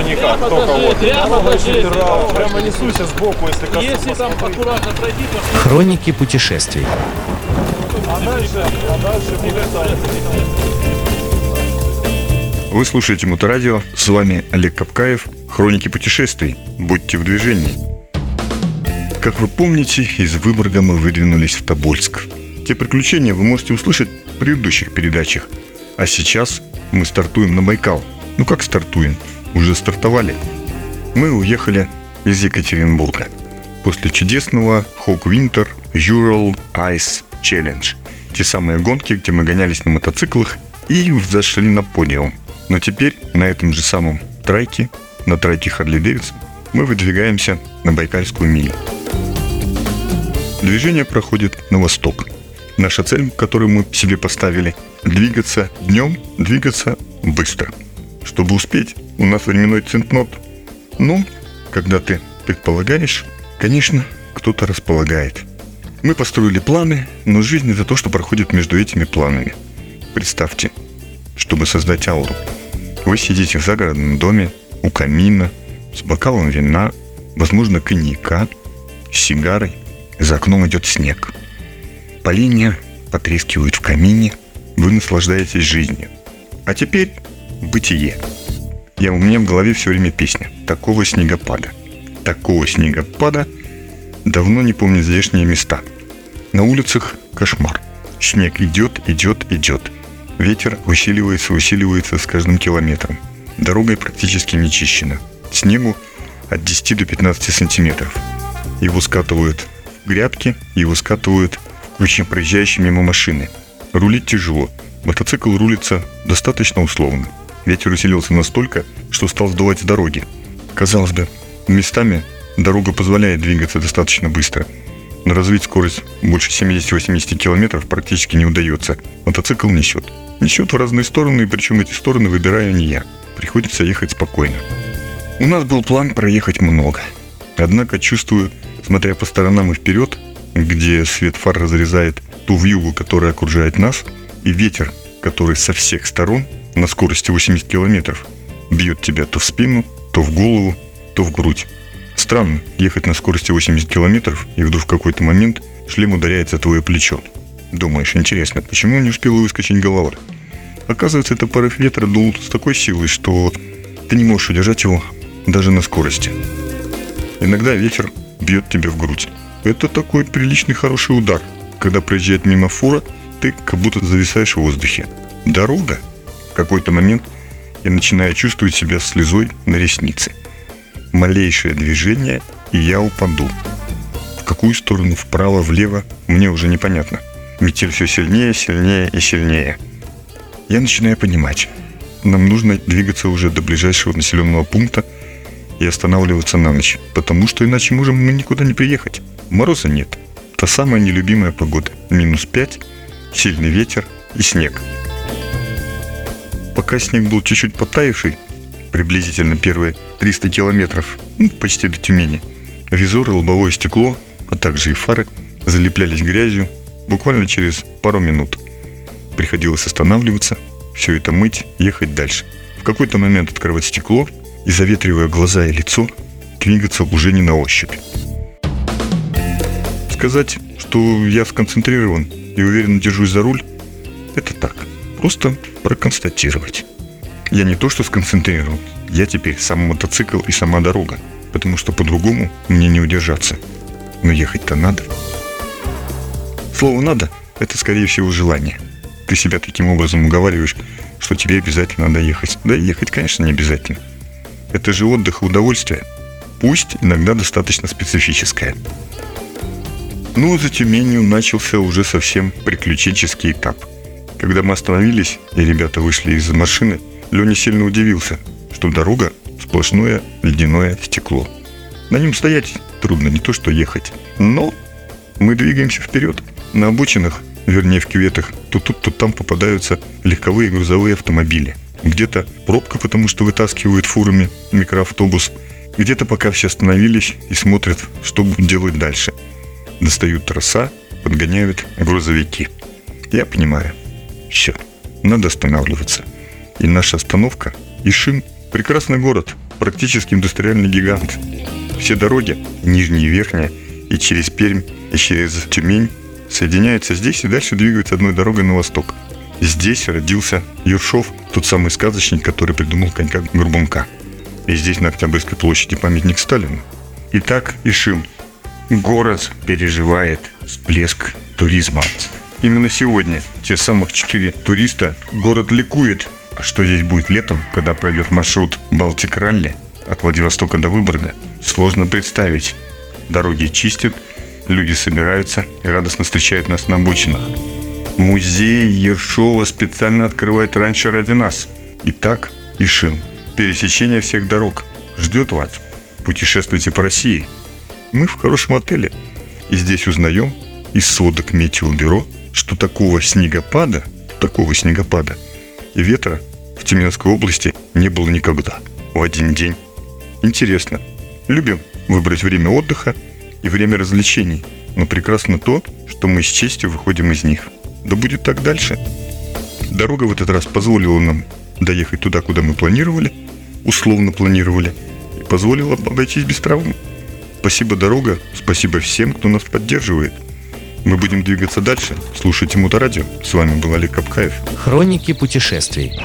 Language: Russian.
ничего никак, только вот. Прямо, прямо несуся сбоку, если коснусь. Если там аккуратно пройти, то Хроники путешествий. А дальше, а дальше. Вы слушаете Моторадио, с вами Олег Капкаев, Хроники путешествий. Будьте в движении. Как вы помните, из Выборга мы выдвинулись в Тобольск. Те приключения вы можете услышать в предыдущих передачах. А сейчас мы стартуем на Байкал. Ну как стартуем? Уже стартовали. Мы уехали из Екатеринбурга. После чудесного Hawk Winter Ural Ice Challenge. Те самые гонки, где мы гонялись на мотоциклах и взошли на подиум. Но теперь на этом же самом трайке, на трайке Харли Дэвидсон, мы выдвигаемся на Байкальскую милю. Движение проходит на восток. Наша цель, которую мы себе поставили – двигаться днем, двигаться быстро. Чтобы успеть, у нас временной центнот. Ну, когда ты предполагаешь, конечно, кто-то располагает. Мы построили планы, но жизнь это то, что проходит между этими планами. Представьте, чтобы создать ауру. Вы сидите в загородном доме, у камина, с бокалом вина, возможно, коньяка, с сигарой. За окном идет снег. Поленья потрескивают в камине, вы наслаждаетесь жизнью. А теперь бытие. Я, у меня в голове все время песня. Такого снегопада. Такого снегопада давно не помню здешние места. На улицах кошмар. Снег идет, идет, идет. Ветер усиливается, усиливается с каждым километром. Дорога практически не чищена. Снегу от 10 до 15 сантиметров. Его скатывают в грядки, его скатывают очень проезжающие мимо машины. Рулить тяжело. Мотоцикл рулится достаточно условно. Ветер усилился настолько, что стал сдувать дороги. Казалось бы, местами дорога позволяет двигаться достаточно быстро. Но развить скорость больше 70-80 километров практически не удается. Мотоцикл несет. Несет в разные стороны, и причем эти стороны выбираю не я. Приходится ехать спокойно. У нас был план проехать много. Однако чувствую, смотря по сторонам и вперед, где свет фар разрезает ту вьюгу, которая окружает нас, и ветер, который со всех сторон на скорости 80 километров бьет тебя то в спину, то в голову, то в грудь. Странно ехать на скорости 80 километров, и вдруг в какой-то момент шлем ударяется твое плечо. Думаешь, интересно, почему не успела выскочить голова? Оказывается, это порыв ветра дул с такой силой, что ты не можешь удержать его даже на скорости. Иногда ветер бьет тебя в грудь. Это такой приличный хороший удар. Когда проезжает мимо фура, ты как будто зависаешь в воздухе. Дорога. В какой-то момент я начинаю чувствовать себя слезой на реснице. Малейшее движение, и я упаду. В какую сторону, вправо, влево, мне уже непонятно. Метель все сильнее, сильнее и сильнее. Я начинаю понимать. Нам нужно двигаться уже до ближайшего населенного пункта и останавливаться на ночь, потому что иначе можем мы никуда не приехать. Мороза нет. Та самая нелюбимая погода. Минус 5, сильный ветер и снег. Пока снег был чуть-чуть потаявший, приблизительно первые 300 километров, ну, почти до Тюмени, визор лобовое стекло, а также и фары залеплялись грязью буквально через пару минут. Приходилось останавливаться, все это мыть, ехать дальше. В какой-то момент открывать стекло и, заветривая глаза и лицо, двигаться уже не на ощупь. Сказать, что я сконцентрирован и уверенно держусь за руль, это так. Просто проконстатировать. Я не то что сконцентрирован, я теперь сам мотоцикл и сама дорога, потому что по-другому мне не удержаться. Но ехать-то надо. Слово «надо» — это, скорее всего, желание. Ты себя таким образом уговариваешь, что тебе обязательно надо ехать. Да, ехать, конечно, не обязательно. Это же отдых и удовольствие. Пусть иногда достаточно специфическое. Ну, за Тюменью начался уже совсем приключенческий этап. Когда мы остановились, и ребята вышли из машины, Леня сильно удивился, что дорога сплошное ледяное стекло. На нем стоять трудно, не то что ехать. Но мы двигаемся вперед. На обочинах, вернее в кюветах, то тут, то там попадаются легковые грузовые автомобили. Где-то пробка, потому что вытаскивают фурами микроавтобус. Где-то пока все остановились и смотрят, что будут делать дальше. Достают троса, подгоняют грузовики. Я понимаю. Все, надо останавливаться. И наша остановка – Ишим – прекрасный город, практически индустриальный гигант. Все дороги, нижняя и верхняя, и через Пермь, и через Тюмень, соединяются здесь и дальше двигаются одной дорогой на восток. Здесь родился Юршов, тот самый сказочник, который придумал конька-горбунка. И здесь на Октябрьской площади памятник Сталину. Итак, Ишим. Город переживает всплеск туризма. Именно сегодня те самых четыре туриста город ликует. А что здесь будет летом, когда пройдет маршрут Балтик-Ралли от Владивостока до Выборга, сложно представить. Дороги чистят, люди собираются и радостно встречают нас на обочинах. Музей Ершова специально открывает раньше ради нас. Итак, Ишим. Пересечение всех дорог. Ждет вас. Путешествуйте по России. Мы в хорошем отеле. И здесь узнаем из сводок Метеобюро, что такого снегопада, такого снегопада и ветра в Тюменской области не было никогда. В один день. Интересно. Любим выбрать время отдыха и время развлечений. Но прекрасно то, что мы с честью выходим из них. Да будет так дальше. Дорога в этот раз позволила нам доехать туда, куда мы планировали, условно планировали, и позволила обойтись без травм. Спасибо, дорога, спасибо всем, кто нас поддерживает. Мы будем двигаться дальше. Слушайте Моторадио. С вами был Олег Капкаев. Хроники путешествий.